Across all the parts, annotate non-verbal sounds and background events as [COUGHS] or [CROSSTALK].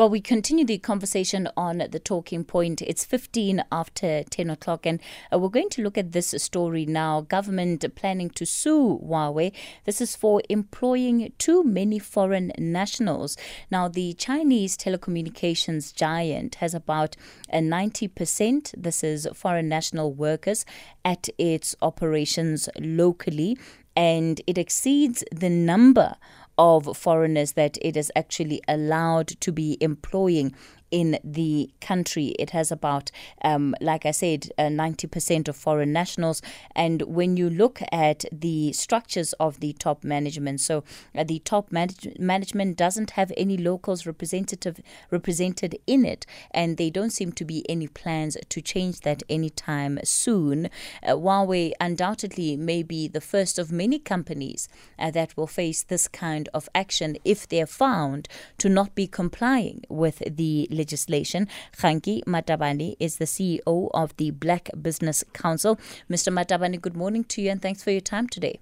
Well, we continue the conversation on the talking point. It's 15 after 10 o'clock, and uh, we're going to look at this story now. Government planning to sue Huawei. This is for employing too many foreign nationals. Now, the Chinese telecommunications giant has about a 90%, this is foreign national workers, at its operations locally, and it exceeds the number of foreigners that it is actually allowed to be employing in the country. It has about, um, like I said, uh, 90% of foreign nationals. And when you look at the structures of the top management, so uh, the top manage- management doesn't have any locals representative represented in it, and there don't seem to be any plans to change that anytime soon. Uh, Huawei undoubtedly may be the first of many companies uh, that will face this kind of action if they're found to not be complying with the legislation. Kganki Matabane is the CEO of the Black Business Council. Mr. Matabane, good morning to you and thanks for your time today.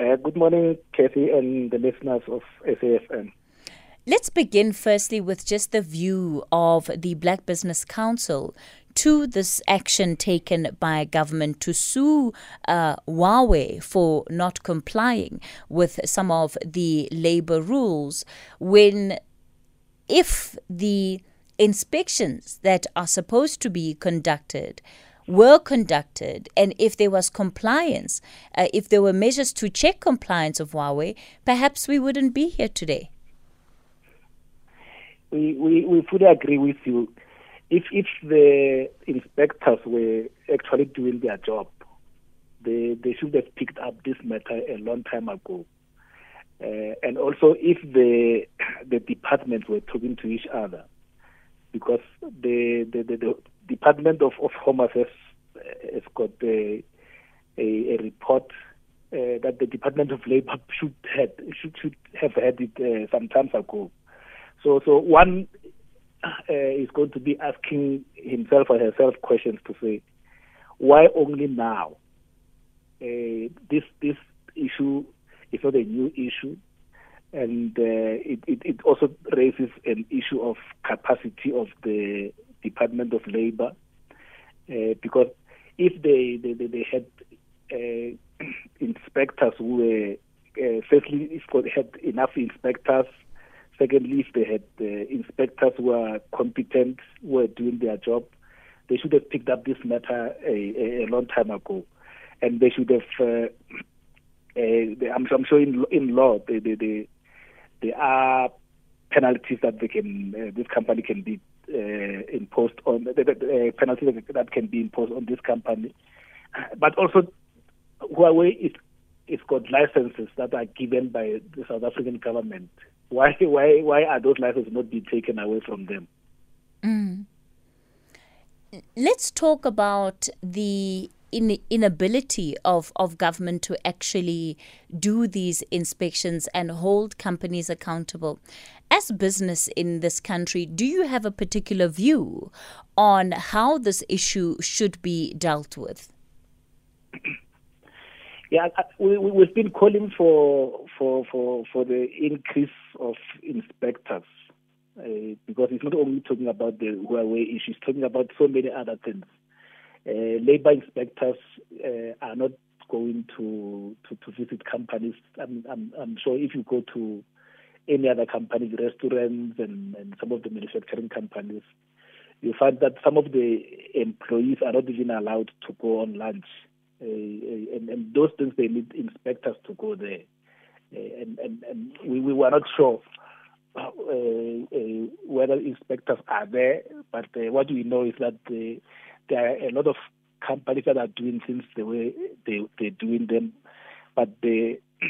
Uh, good morning, Kathy, and the listeners of SAFM. Let's begin firstly with just the view of the Black Business Council to this action taken by government to sue uh, Huawei for not complying with some of the labor rules when if the inspections that are supposed to be conducted were conducted and if there was compliance, uh, if there were measures to check compliance of Huawei, perhaps we wouldn't be here today. We, we, we fully agree with you. If, if the inspectors were actually doing their job, they, they should have picked up this matter a long time ago. Uh, and also if the the departments were talking to each other, because the the, the, the Department of, of Home Affairs has got a, a, a report uh, that the Department of Labour [LAUGHS] should had should should have had it uh, some time ago. So so one uh, is going to be asking himself or herself questions to say, why only now? Uh, this this issue is not a new issue, and uh, it, it, it also raises an issue of capacity of the Department of Labor, uh, because if they they, they had uh, [CLEARS THROAT] inspectors who were uh, firstly if they had enough inspectors, secondly if they had uh, inspectors who are competent, who are doing their job, they should have picked up this matter a, a, long time ago, and they should have. Uh, [CLEARS THROAT] I'm, I'm, sure in, in law they, they, they, there are penalties that they can uh, this company can be uh, imposed on the, the uh, penalties that can be imposed on this company, but also Huawei is it's got licenses that are given by the South African government. Why why why are those licenses not being taken away from them? Mm. Let's talk about the in, inability of, of government to actually do these inspections and hold companies accountable. As business in this country, do you have a particular view on how this issue should be dealt with? [CLEARS THROAT] Yeah, we, we've been calling for for for for the increase of inspectors uh, because it's not only talking about the Huawei issue; it's talking about so many other things. Uh, labor inspectors uh, are not going to, to, to visit companies. I'm, I'm, I'm, sure if you go to any other companies, restaurants and, and some of the manufacturing companies, you find that some of the employees are not even allowed to go on lunch. Uh, uh and, and, those things, they need inspectors to go there. Uh, and, and, and we, we were not sure uh, uh, whether inspectors are there, but uh, what we know is that the there are a lot of companies that are doing things the way they they're doing them, but they [CLEARS THROAT]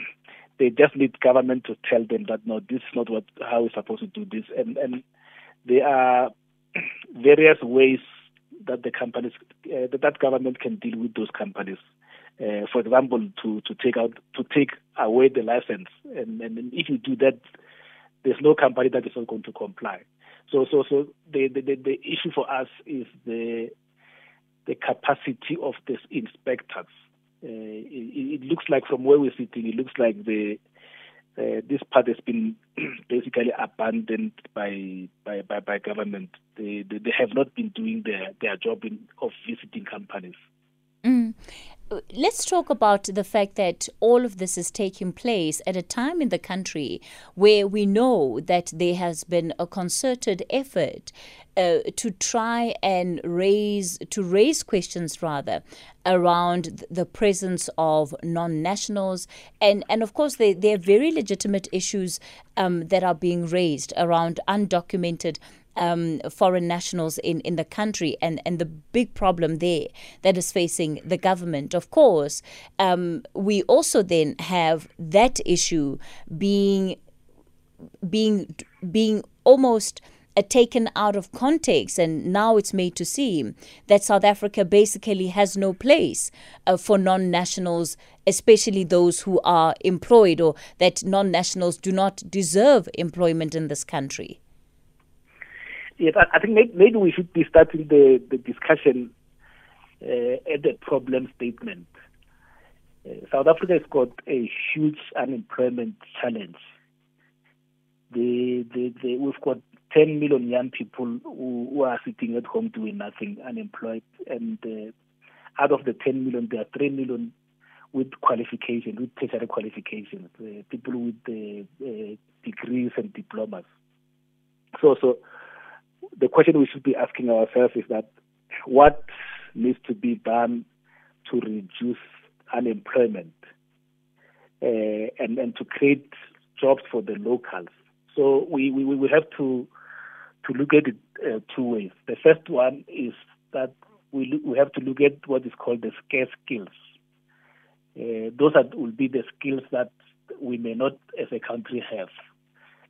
they just need government to tell them that no, this is not what how we're supposed to do this, and and there are [CLEARS THROAT] various ways that the companies uh, that that government can deal with those companies. Uh, for example, to to take out to take away the license, and, and if you do that, there's no company that is not going to comply. So so so the the, the issue for us is the the capacity of the inspectors. Uh, it, it, looks like from where we're sitting, it looks like the uh, this part has been [CLEARS THROAT] basically abandoned by by, by, by government. They, they, they have not been doing their, their job in, of visiting companies. Mm. Let's talk about the fact that all of this is taking place at a time in the country where we know that there has been a concerted effort uh, to try and raise to raise questions rather around the presence of non-nationals. And and of course there, there are very legitimate issues um, that are being raised around undocumented um, foreign nationals in, in the country and, and the big problem there that is facing the government. Of course, um, we also then have that issue being being being almost uh, taken out of context, and now it's made to seem that South Africa basically has no place uh, for non nationals, especially those who are employed, or that non nationals do not deserve employment in this country. Yes, I think maybe we should be starting the, the discussion uh, at the problem statement. Uh, South Africa has got a huge unemployment challenge. The, the, the, we've got 10 million young people who, who, are sitting at home doing nothing, unemployed, and uh, out of the 10 million, there are 3 million with qualifications, with tertiary qualifications, uh, people with uh, degrees and diplomas. So, so the question we should be asking ourselves is that what needs to be done to reduce unemployment uh, and, and to create jobs for the locals. So we, we, we have to to look at it uh, two ways. The first one is that we, we have to look at what is called the scarce skills. Uh, those are, will be the skills that we may not as a country have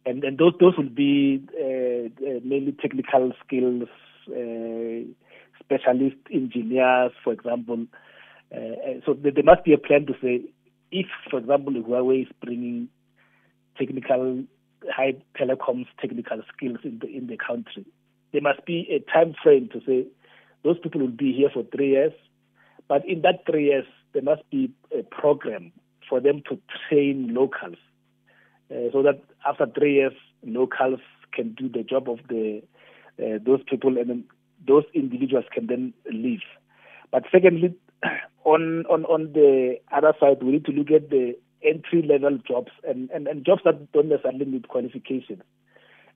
and and those those will be uh, uh, mainly technical skills, uh, specialist engineers, for example. So there must be a plan to say, if, for example, Huawei is bringing technical high telecoms technical skills in the in the country, there must be a time frame to say those people will be here for three years, but in that three years there must be a program for them to train locals uh, so that after three years, locals can do the job of the uh, those people, and then those individuals can then leave. But secondly, [CLEARS THROAT] on on on the other side, we need to look at the entry level jobs and, and, and jobs that don't necessarily need qualifications.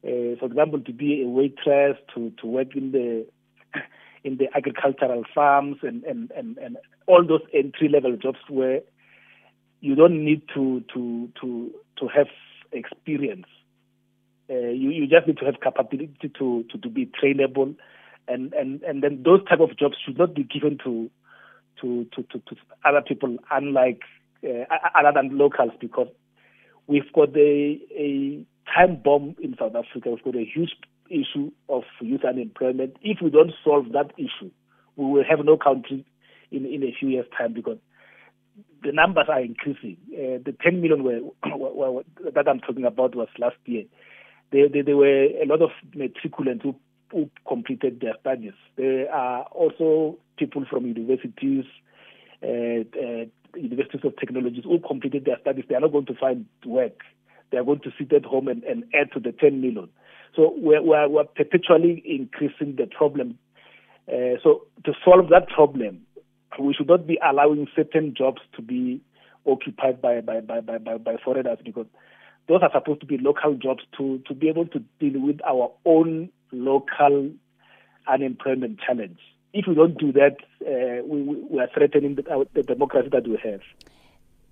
Uh, for example, to be a waitress, to, to work in the [CLEARS THROAT] in the agricultural farms and, and, and, and all those entry level jobs where you don't need to to to to have experience. Uh, you, you just need to have capability to, to, to be trainable, and, and, and then those type of jobs should not be given to to to, to, to other people, unlike uh, other than locals, because we've got a, a time bomb in South Africa. We've got a huge issue of youth unemployment. If we don't solve that issue, we will have no country in in a few years' time because the numbers are increasing. Uh, the 10 million were, [COUGHS] were, were, that I'm talking about was last year. There, there, there were a lot of matriculants who, who, completed their studies. There are also people from universities, uh, uh, universities of technologies who completed their studies. They are not going to find work. They are going to sit at home and, and add to the 10 million. So we're, we're, we're perpetually increasing the problem. Uh, so to solve that problem, we should not be allowing certain jobs to be occupied by by, by, by, by, foreigners because those are supposed to be local jobs to, to be able to deal with our own local unemployment challenge. If we don't do that, uh, we, we are threatening the, the democracy that we have.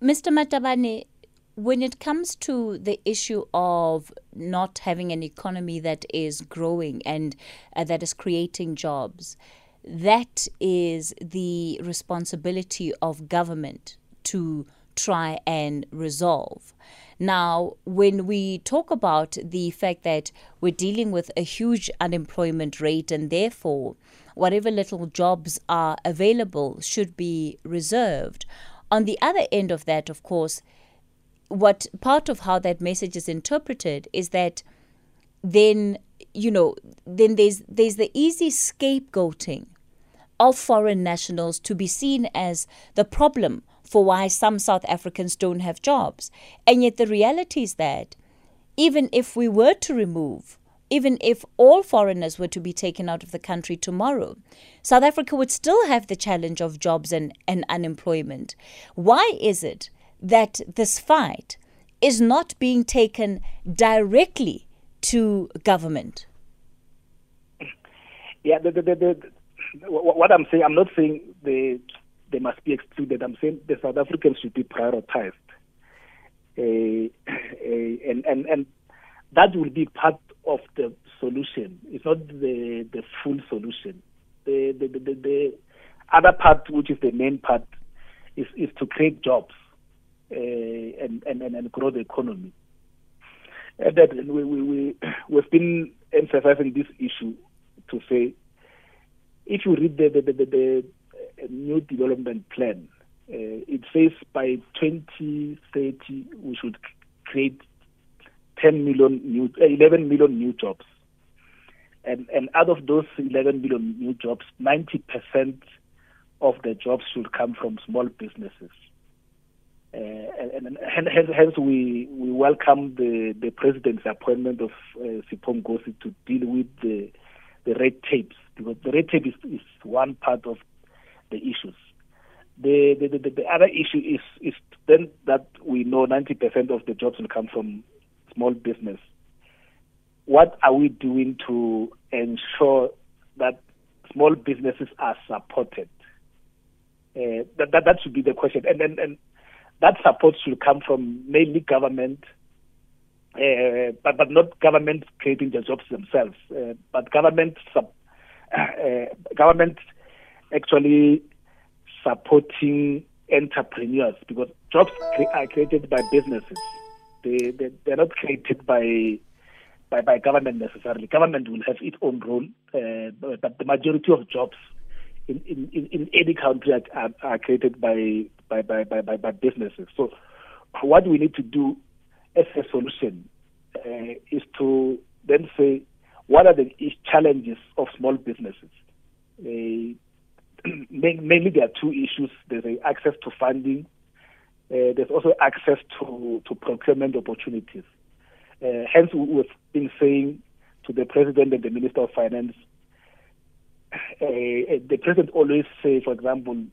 Mr. Matabane, when it comes to the issue of not having an economy that is growing and uh, that is creating jobs, that is the responsibility of government to try and resolve. Now, when we talk about the fact that we're dealing with a huge unemployment rate and therefore whatever little jobs are available should be reserved, on the other end of that, of course, what part of how that message is interpreted is that then you know then there's there's the easy scapegoating of foreign nationals to be seen as the problem for why some South Africans don't have jobs. And yet the reality is that even if we were to remove even if all foreigners were to be taken out of the country tomorrow, South Africa would still have the challenge of jobs and, and unemployment. Why is it that this fight is not being taken directly to government? Yeah, the, the, the, what I'm saying, I'm not saying they they must be excluded. I'm saying the South Africans should be prioritized, uh, uh, and and and that will be part of the solution. It's not the the full solution. The the, the, the, the other part, which is the main part, is, is to create jobs uh, and, and, and grow the economy. And that we, we, we, we've been emphasizing this issue to say, if you read the, the, the, the, the new development plan, uh, it says by 2030 we should create 10 million new, uh, 11 million new jobs. And, and out of those 11 million new jobs, 90% of the jobs should come from small businesses. Uh, and, and, hence, hence we, we welcome the, the president's appointment of uh, Sipho Nkosi to deal with the, the red tapes, because the red tape is, is one part of the issues. The, the, the, the other issue is, is then that we know 90% of the jobs will come from small business, what are we doing to ensure that small businesses are supported? Uh, that, that that should be the question, and then and that support should come from mainly government, uh, but but not government creating the jobs themselves, uh, but government sub, uh, government actually supporting entrepreneurs because jobs cre- are created by businesses. They, they they're not created by by, by government necessarily. Government will have its own role, uh, but the majority of jobs in, in, in any country are, are created by by, by, by, by, businesses. So what we need to do as a solution uh, is to then say what are the challenges of small businesses. [CLEARS THROAT] Uh, mainly there are two issues. There's access to funding uh, there's also access to, to procurement opportunities. Uh, hence, we've been saying to the President and the Minister of Finance, the President always say, for example,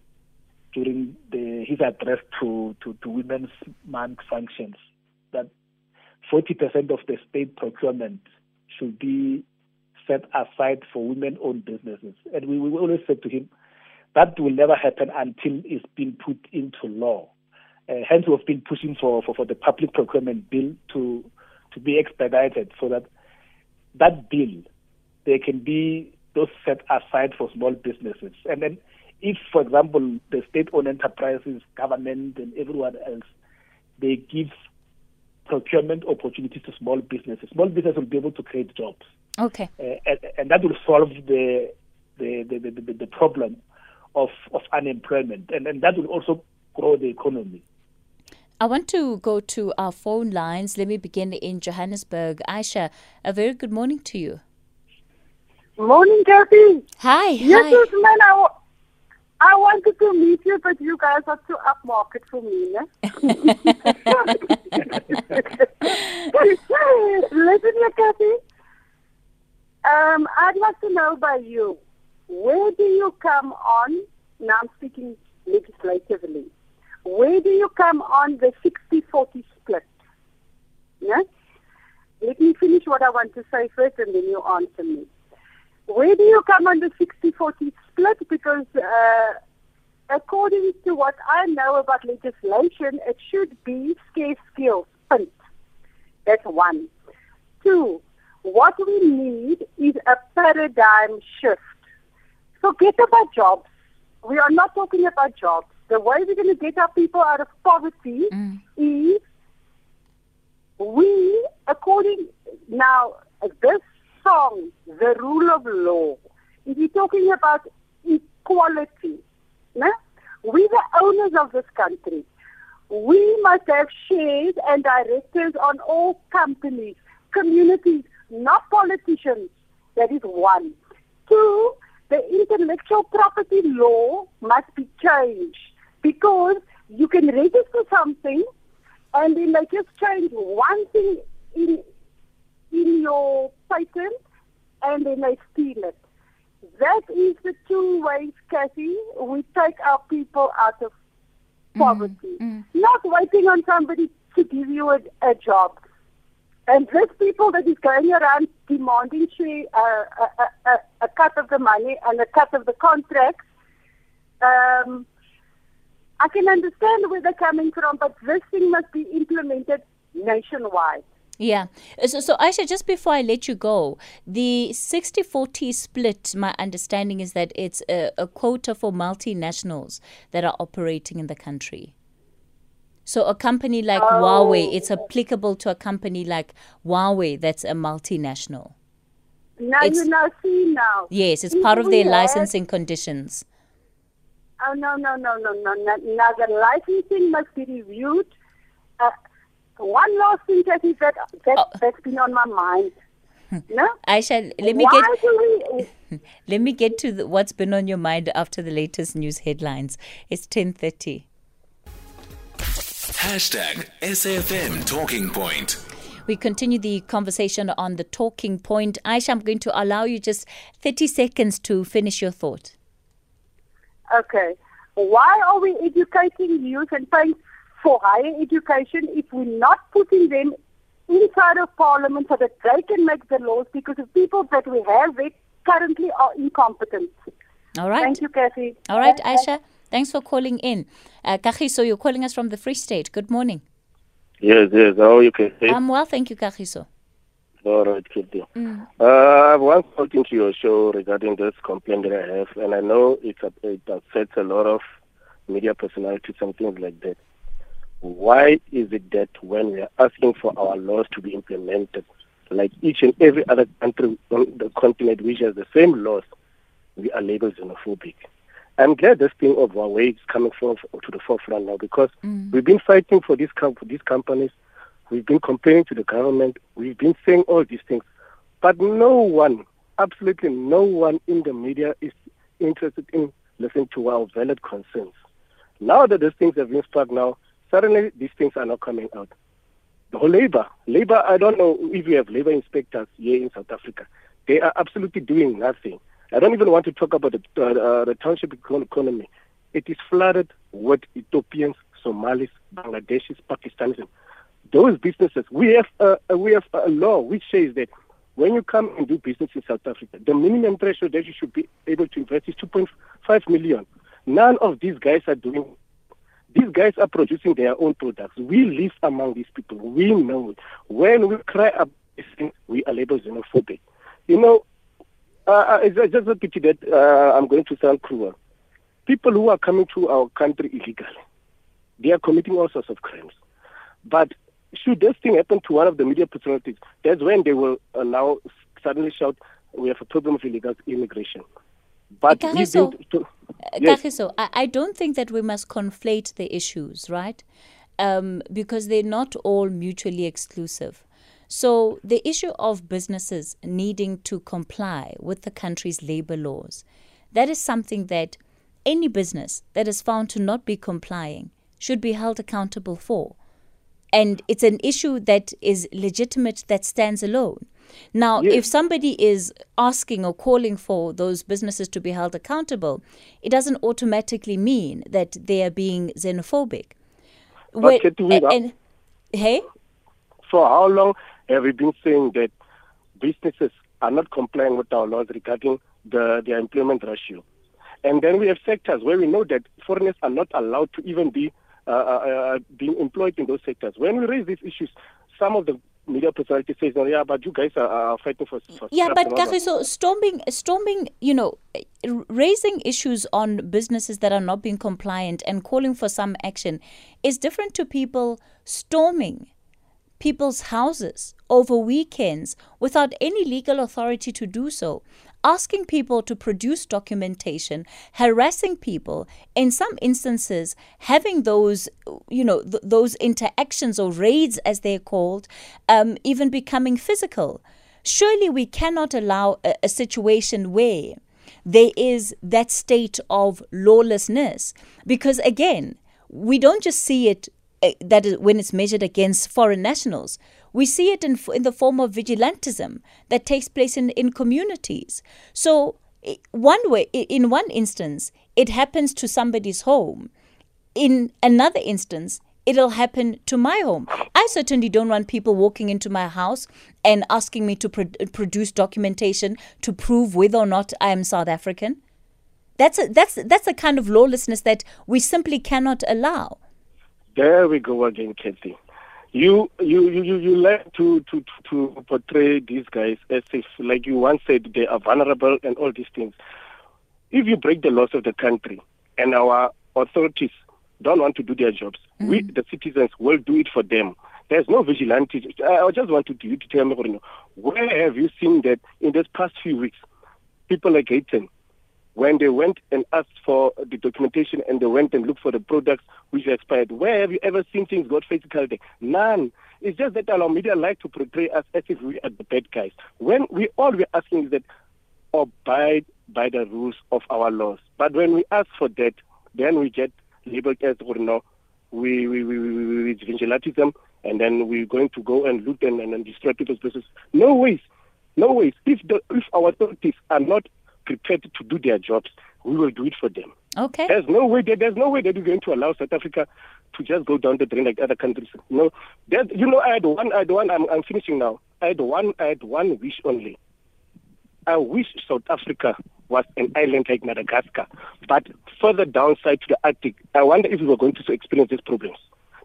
during the, his address to, to, to Women's Month functions, that 40% of the state procurement should be set aside for women-owned businesses. And we, we always said to him, that will never happen until it's been put into law. Uh, hence, we've been pushing for, for, for the public procurement bill to to be expedited so that that bill there can be those set aside for small businesses. And then, if, for example, the state-owned enterprises, government, and everyone else, they give procurement opportunities to small businesses, small businesses will be able to create jobs. Okay. Uh, and, and, that will solve the the, the, the, the problem of, of unemployment, and, and that will also grow the economy. I want to go to our phone lines. Let me begin in Johannesburg. Aisha, a very good morning to you. Morning, Kathy. Hi. Yes, hi. man. I, w- I wanted to meet you, but you guys are too upmarket for me. Eh? [LAUGHS] [LAUGHS] Here, Kathy. Um, I'd like to know by you, where do you come on? Now I'm speaking legislatively where do you come on the 60-40 split? Yeah? Let me finish what I want to say first and then you answer me. Where do you come on the 60-40 split? Because uh, according to what I know about legislation, it should be scarce skills. That's one. Two, what we need is a paradigm shift. Forget about jobs. We are not talking about jobs the way we're going to get our people out of poverty mm. is we, according now, this song, the rule of law, if you're talking about equality, né? we the owners of this country. We must have shares and directors on all companies, communities, not politicians. That is one. Two, the intellectual property law must be changed because you can register something and then they just change one thing in in your patent and then they steal it. That is the two ways, Kathy, we take our people out of poverty. mm. Not waiting on somebody to give you a, a job. And these people that is going around demanding uh, a, a, a, a cut of the money and a cut of the contract, um, I can understand where they're coming from, but this thing must be implemented nationwide. Yeah. So, so Aisha, just before I let you go, the 60 40 split, my understanding is that it's a, a quota for multinationals that are operating in the country. So, a company like Huawei, it's applicable to a company like Huawei that's a multinational. Now It's- you now see now. Yes, it's part of their licensing conditions. Oh no no no no no no! Now the licensing must be reviewed. Uh, one last thing, Kathy, that that Oh. that's been on my mind. No. [LAUGHS] Aisha, let me Why get we? [LAUGHS] let me get to the, what's been on your mind after the latest news headlines. It's 10:30. Hashtag SAFM Talking Point. We continue the conversation on the talking point. Aisha, I'm going to allow you just 30 seconds to finish your thought. Okay. Why are we educating youth and paying for higher education if we're not putting them inside of Parliament so that they can make the laws? Because the people that we have there currently are incompetent. All right. Thank you, Kathy. All right, Aisha. Thanks for calling in. Uh, Kagiso, you're calling us from the Free State. Good morning. Yes, yes. How are you can say? I'm well, thank you, Kagiso. All right, good deal. Uh, was talking to your show regarding this complaint that I have, and I know it's a, it upsets a lot of media personalities and things like that. Why is it that when we are asking for our laws to be implemented, like each and every other country on the continent which has the same laws, we are labeled xenophobic? I'm glad this thing of Huawei is coming forth to the forefront now because mm. we've been fighting for these com- these companies. We've been complaining to the government. We've been saying all these things, but no one, absolutely no one in the media is interested in listening to our valid concerns. Now that these things have been sparked, now suddenly these things are not coming out. The whole labor, labor. I don't know if we have labor inspectors here in South Africa. They are absolutely doing nothing. I don't even want to talk about the, uh, uh, the township economy. It is flooded with Ethiopians, Somalis, Bangladeshis, Pakistanis. Those businesses, we have a, we have a law which says that when you come and do business in South Africa, the minimum threshold that you should be able to invest is 2.5 million. None of these guys are doing. These guys are producing their own products. We live among these people. We know it. When we cry we are labeled xenophobic. You know, uh, it's just a pity that uh, I'm going to sound cruel. People who are coming to our country illegally, they are committing all sorts of crimes. But should this thing happen to one of the media personalities, that's when they will uh, now suddenly shout, "We have a problem of illegal immigration." But to, Uh, yes, I, I don't think that we must conflate the issues, right? Um, because they're not all mutually exclusive. So, the issue of businesses needing to comply with the country's labor laws, that is something that any business that is found to not be complying should be held accountable for. And it's an issue that is legitimate, that stands alone. Now, Yes. if somebody is asking or calling for those businesses to be held accountable, it doesn't automatically mean that they are being xenophobic. Katie, we- and, hey, for how long have we been saying that businesses are not complying with our laws regarding the their employment ratio? And then we have sectors where we know that foreigners are not allowed to even be uh, uh, uh, being employed in those sectors. When we raise these issues, some of the media personalities say, "No, yeah, but you guys are, are fighting for." for yeah, but and all that." Kagiso, storming, storming, you know, raising issues on businesses that are not being compliant and calling for some action is different to people storming people's houses over weekends without any legal authority to do so, asking people to produce documentation, harassing people, in some instances, having those, you know, th- those interactions or raids, as they're called, um, even becoming physical. Surely we cannot allow a, a situation where there is that state of lawlessness because, again, we don't just see it uh, that is when it's measured against foreign nationals. We see it in, in the form of vigilantism that takes place in, in communities. So, one way, in one instance, it happens to somebody's home. In another instance, it'll happen to my home. I certainly don't want people walking into my house and asking me to pro- produce documentation to prove whether or not I am South African. That's a, that's that's a kind of lawlessness that we simply cannot allow. There we go again, Kathy. You you you you you like to, to to portray these guys as if, like you once said, they are vulnerable and all these things. If you break the laws of the country and our authorities don't want to do their jobs, mm-hmm. we, the citizens, will do it for them. There's no vigilante. I just want to, you to tell me, where have you seen that in these past few weeks, people like Hayton, when they went and asked for the documentation and they went and looked for the products which expired, where have you ever seen things got physical there? None. It's just that our media like to portray us as if we are the bad guys. When we all we're asking is that abide by the rules of our laws. But when we ask for that, then we get labeled as oh, you know, we we we we, we vigilantism, and then we're going to go and loot and, and, and destroy people's business. No ways, no ways. If the if our authorities are not prepared to do their jobs, we will do it for them. Okay. There's no way that there's no way that we're going to allow South Africa to just go down the drain like other countries. No, there's, you know, I had one, I had one. I'm, I'm finishing now. I had one, I had one wish only. I wish South Africa was an island like Madagascar, but further downside to the Arctic. I wonder if we were going to experience these problems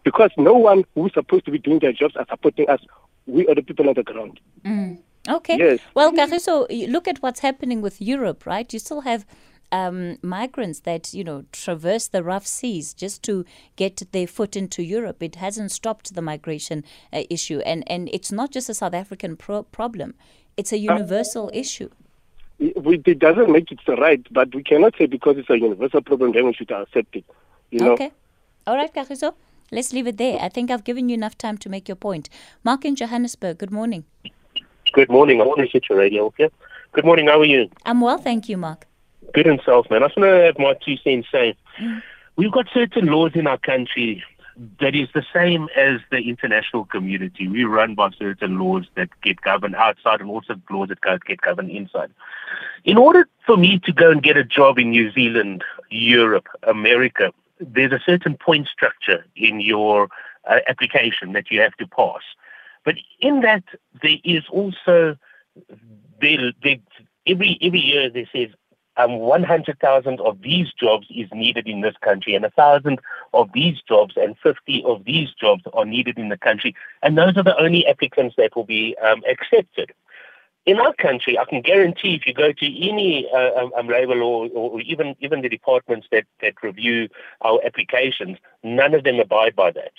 because no one who's supposed to be doing their jobs are supporting us. We are the people on the ground. Mm. Okay. Yes. Well, Kagiso, look at what's happening with Europe, right? You still have um, migrants that you know traverse the rough seas just to get their foot into Europe. It hasn't stopped the migration uh, issue, and and it's not just a South African pro- problem; it's a universal uh, issue. It doesn't make it right, but we cannot say because it's a universal problem, then we should accept it. You know? Okay. All right, Kagiso. Let's leave it there. I think I've given you enough time to make your point. Mark in Johannesburg, good morning. Good morning. I want to hit your radio here. Good morning. How are you? I'm well, thank you, Mark. Good and self, man. I just want to have my two cents say. Mm. We've got certain laws in our country that is the same as the international community. We run by certain laws that get governed outside and also laws that get governed inside. In order for me to go and get a job in New Zealand, Europe, America, there's a certain point structure in your uh, application that you have to pass. But in that, there is also every every year they says um, 100,000 of these jobs is needed in this country, and 1,000 of these jobs and 50 of these jobs are needed in the country, and those are the only applicants that will be um, accepted. In our country, I can guarantee if you go to any uh, um, um or, or even even the departments that, that review our applications, none of them abide by that.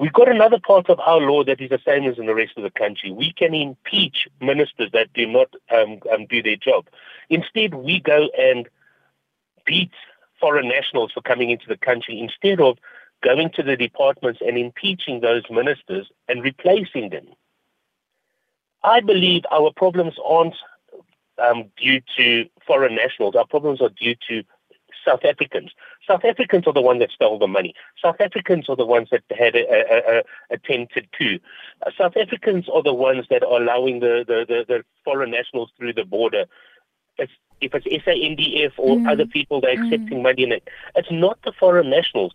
We've got another part of our law that is the same as in the rest of the country. We can impeach ministers that do not um, um, do their job. Instead, we go and beat foreign nationals for coming into the country instead of going to the departments and impeaching those ministers and replacing them. I believe our problems aren't um, due to foreign nationals. Our problems are due to South Africans. South Africans are the ones that stole the money. South Africans are the ones that had a, a, a attempted coup. Uh, South Africans are the ones that are allowing the, the, the, the foreign nationals through the border. It's, if it's SANDF or mm. other people that are accepting mm. money in it, it's not the foreign nationals.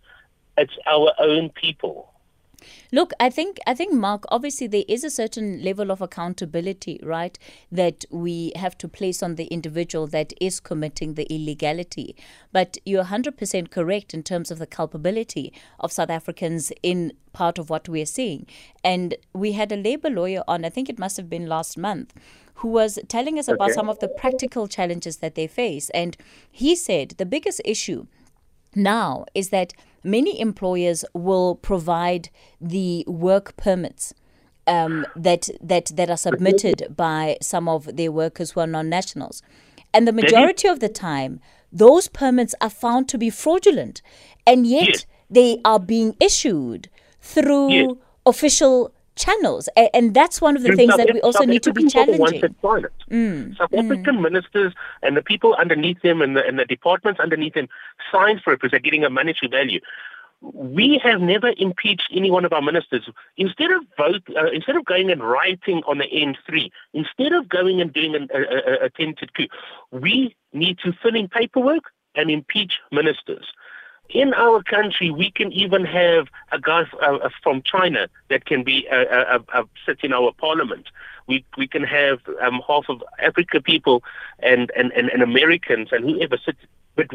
It's our own people. Look, I think I think Mark, obviously there is a certain level of accountability, right, that we have to place on the individual that is committing the illegality. But you're 100% correct in terms of the culpability of South Africans in part of what we're seeing. And we had a labor lawyer on, I think it must have been last month, who was telling us about some of the practical challenges that they face. And he said the biggest issue now is that many employers will provide the work permits um, that that that are submitted by some of their workers who are non-nationals, and the majority of the time, those permits are found to be fraudulent, and yet yes. they are being issued through yes. official channels. And, and that's one of the things South that we also South need to be challenging. Mm, South mm. African ministers and the people underneath them and the, and the departments underneath them sign for it because they're getting a monetary value. we have never impeached any one of our ministers. Instead of vote, uh, instead of going and rioting on the N3, instead of going and doing an a, a, attempted coup, we need to fill in paperwork and impeach ministers. In our country, we can even have a guy uh, from China that can be uh, uh, uh, sit in our parliament. We we can have um, half of Africa people and, and, and, and Americans and whoever sit. But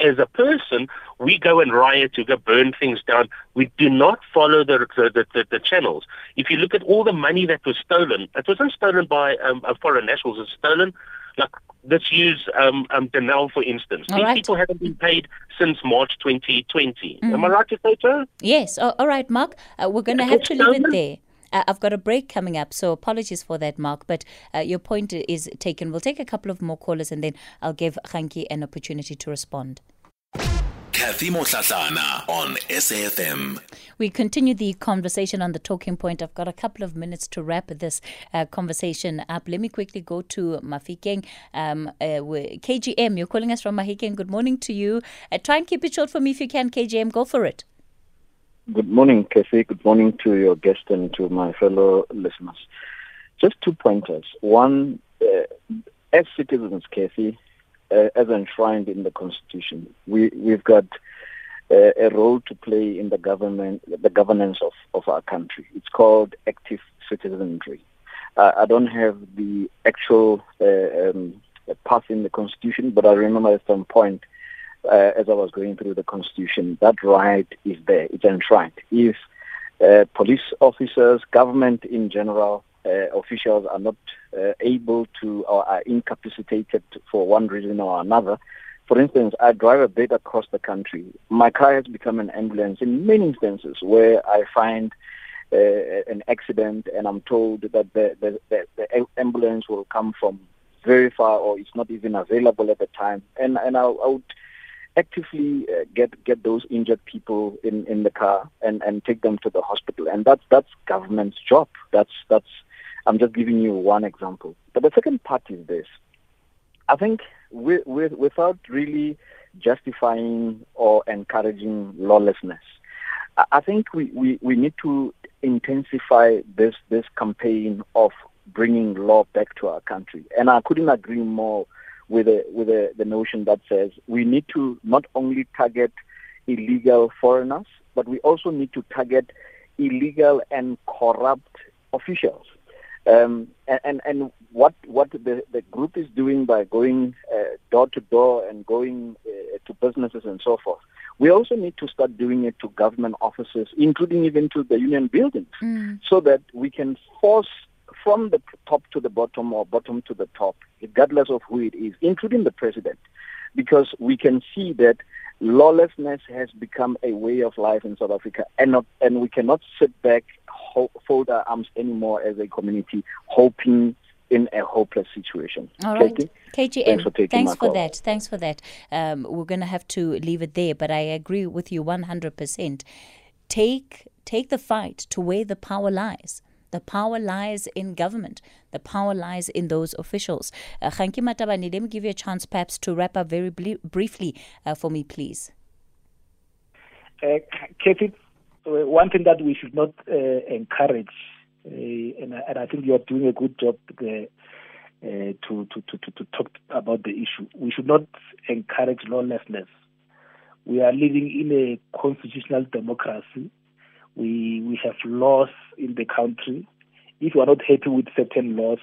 as a person, we go and riot, we go burn things down. We do not follow the the, the, the channels. If you look at all the money that was stolen, it wasn't stolen by um, foreign nationals. Stolen. Like let's use um, um, Denel for instance. All These right. people haven't been paid since March 2020. Mm. Am I right to say so? Yes. Oh, all right, Mark. Uh, we're going to have to leave it there. Uh, I've got a break coming up, so apologies for that, Mark. But uh, your point is taken. We'll take a couple of more callers and then I'll give Kganki an opportunity to respond. Kathy Motlatlana on SAFM. We continue the conversation on the talking point. I've got a couple of minutes to wrap this uh, conversation up. Let me quickly go to Mafikeng. Um, uh, KGM, you're calling us from Mahikeng. Good morning to you. Uh, try and keep it short for me if you can, KGM. Go for it. Good morning, Kathy. Good morning to your guest and to my fellow listeners. Just two pointers. One, uh, as citizens, Kathy, uh, as enshrined in the Constitution, we, we've got uh, a role to play in the government, the governance of, of our country. It's called active citizenry. Uh, I don't have the actual uh, um, path in the Constitution, but I remember at some point uh, as I was going through the Constitution, that right is there. It's enshrined. If uh, police officers, government in general, uh, officials are not uh, able to or are incapacitated for one reason or another. For instance, I drive a bit across the country. My car has become an ambulance in many instances where I find uh, an accident and I'm told that the, the, the, the ambulance will come from very far or it's not even available at the time. And, and I, I would actively uh, get get those injured people in, in the car and, and take them to the hospital. And that's that's government's job. That's that's I'm just giving you one example. But the second part is this. I think we, we, without really justifying or encouraging lawlessness, I, I think we, we, we need to intensify this this campaign of bringing law back to our country. And I couldn't agree more with the, with the, the notion that says we need to not only target illegal foreigners, but we also need to target illegal and corrupt officials. Um, and, and, what what the, the group is doing by going uh, door to door and going uh, to businesses and so forth, we also need to start doing it to government offices, including even to the union buildings, Mm. so that we can force from the top to the bottom or bottom to the top, regardless of who it is, including the president, because we can see that lawlessness has become a way of life in South Africa, and not, and we cannot sit back, ho- fold our arms anymore as a community, hoping in a hopeless situation. All right. Katie? KGM, Thanks for taking my for that. Thanks for that. Um, we're going to have to leave it there, but I agree with you 100%. Take, take the fight to where the power lies. The power lies in government. The power lies in those officials. Uh, Kganki Matabane, let me give you a chance perhaps to wrap up very bli- briefly uh, for me, please. Uh, Kathy, uh, one thing that we should not uh, encourage, uh, and, I- and I think you are doing a good job uh, uh, to, to, to, to, to talk about the issue. We should not encourage lawlessness. We are living in a constitutional democracy. We we have laws in the country. If you are not happy with certain laws,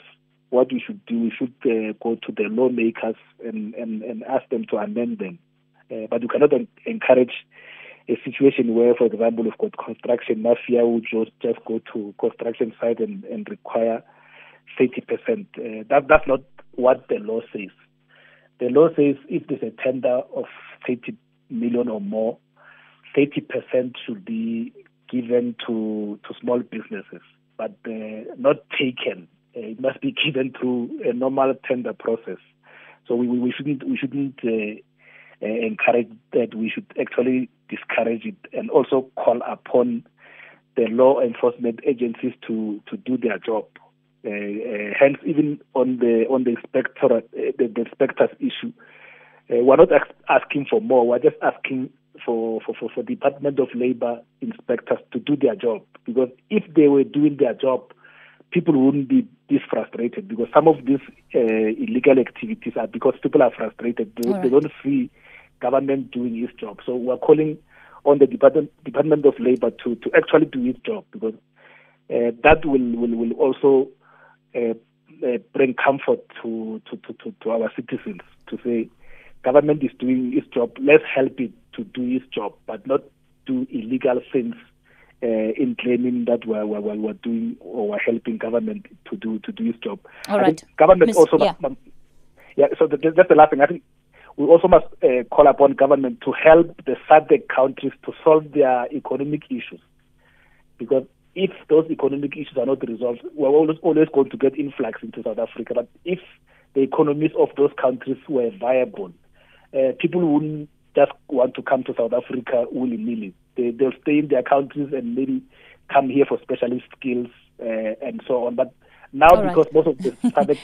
what we should do, we should uh, go to the lawmakers and, and, and ask them to amend them. Uh, but you cannot en- encourage a situation where, for example, we've got construction mafia who just just go to construction site and, and require 30%. Uh, that that's not what the law says. The law says if there's a tender of 30 million or more, 30% should be given to to small businesses, but uh, not taken. Uh, it must be [LAUGHS] given through a normal tender process. So we we, shouldn't we shouldn't uh, encourage that. We should actually discourage it and also call upon the law enforcement agencies to to do their job. Uh, uh, hence, even on the on the inspectorate, uh, the, the inspectors issue, uh, we're not ask, asking for more. We're just asking for, for, for, for Department of Labor inspectors to do their job because if they were doing their job, people wouldn't be this frustrated because some of these uh, illegal activities are because people are frustrated. They, All they don't see government doing its job. So we're calling on the Department Department of Labor to, to actually do its job because uh, that will, will, will also uh, uh, bring comfort to, to, to, to, our citizens to say government is doing its job. Let's help it to do its job, but not do illegal things uh, in claiming that we're, we're, we're doing or we're helping government to do to do its job. All right. government Miss- also yeah. yeah. So that, that's the last thing. I think we also must uh, call upon government to help the SADC countries to solve their economic issues because if those economic issues are not resolved, we're always, always going to get influx into South Africa. But if the economies of those countries were viable, uh, people wouldn't just want to come to South Africa willy nilly. They, they'll stay in their countries and maybe come here for specialist skills uh, and so on. But now, All right. because most of the [LAUGHS] SADC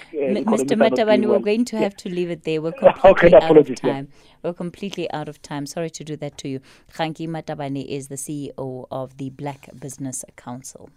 uh, Mr. doing we're well- going to Yeah. have to leave it there. We're [LAUGHS] Okay, completely out of apologies, yeah. time. We're completely out of time. Sorry to do that to you. Kganki Matabane is the CEO of the Black Business Council.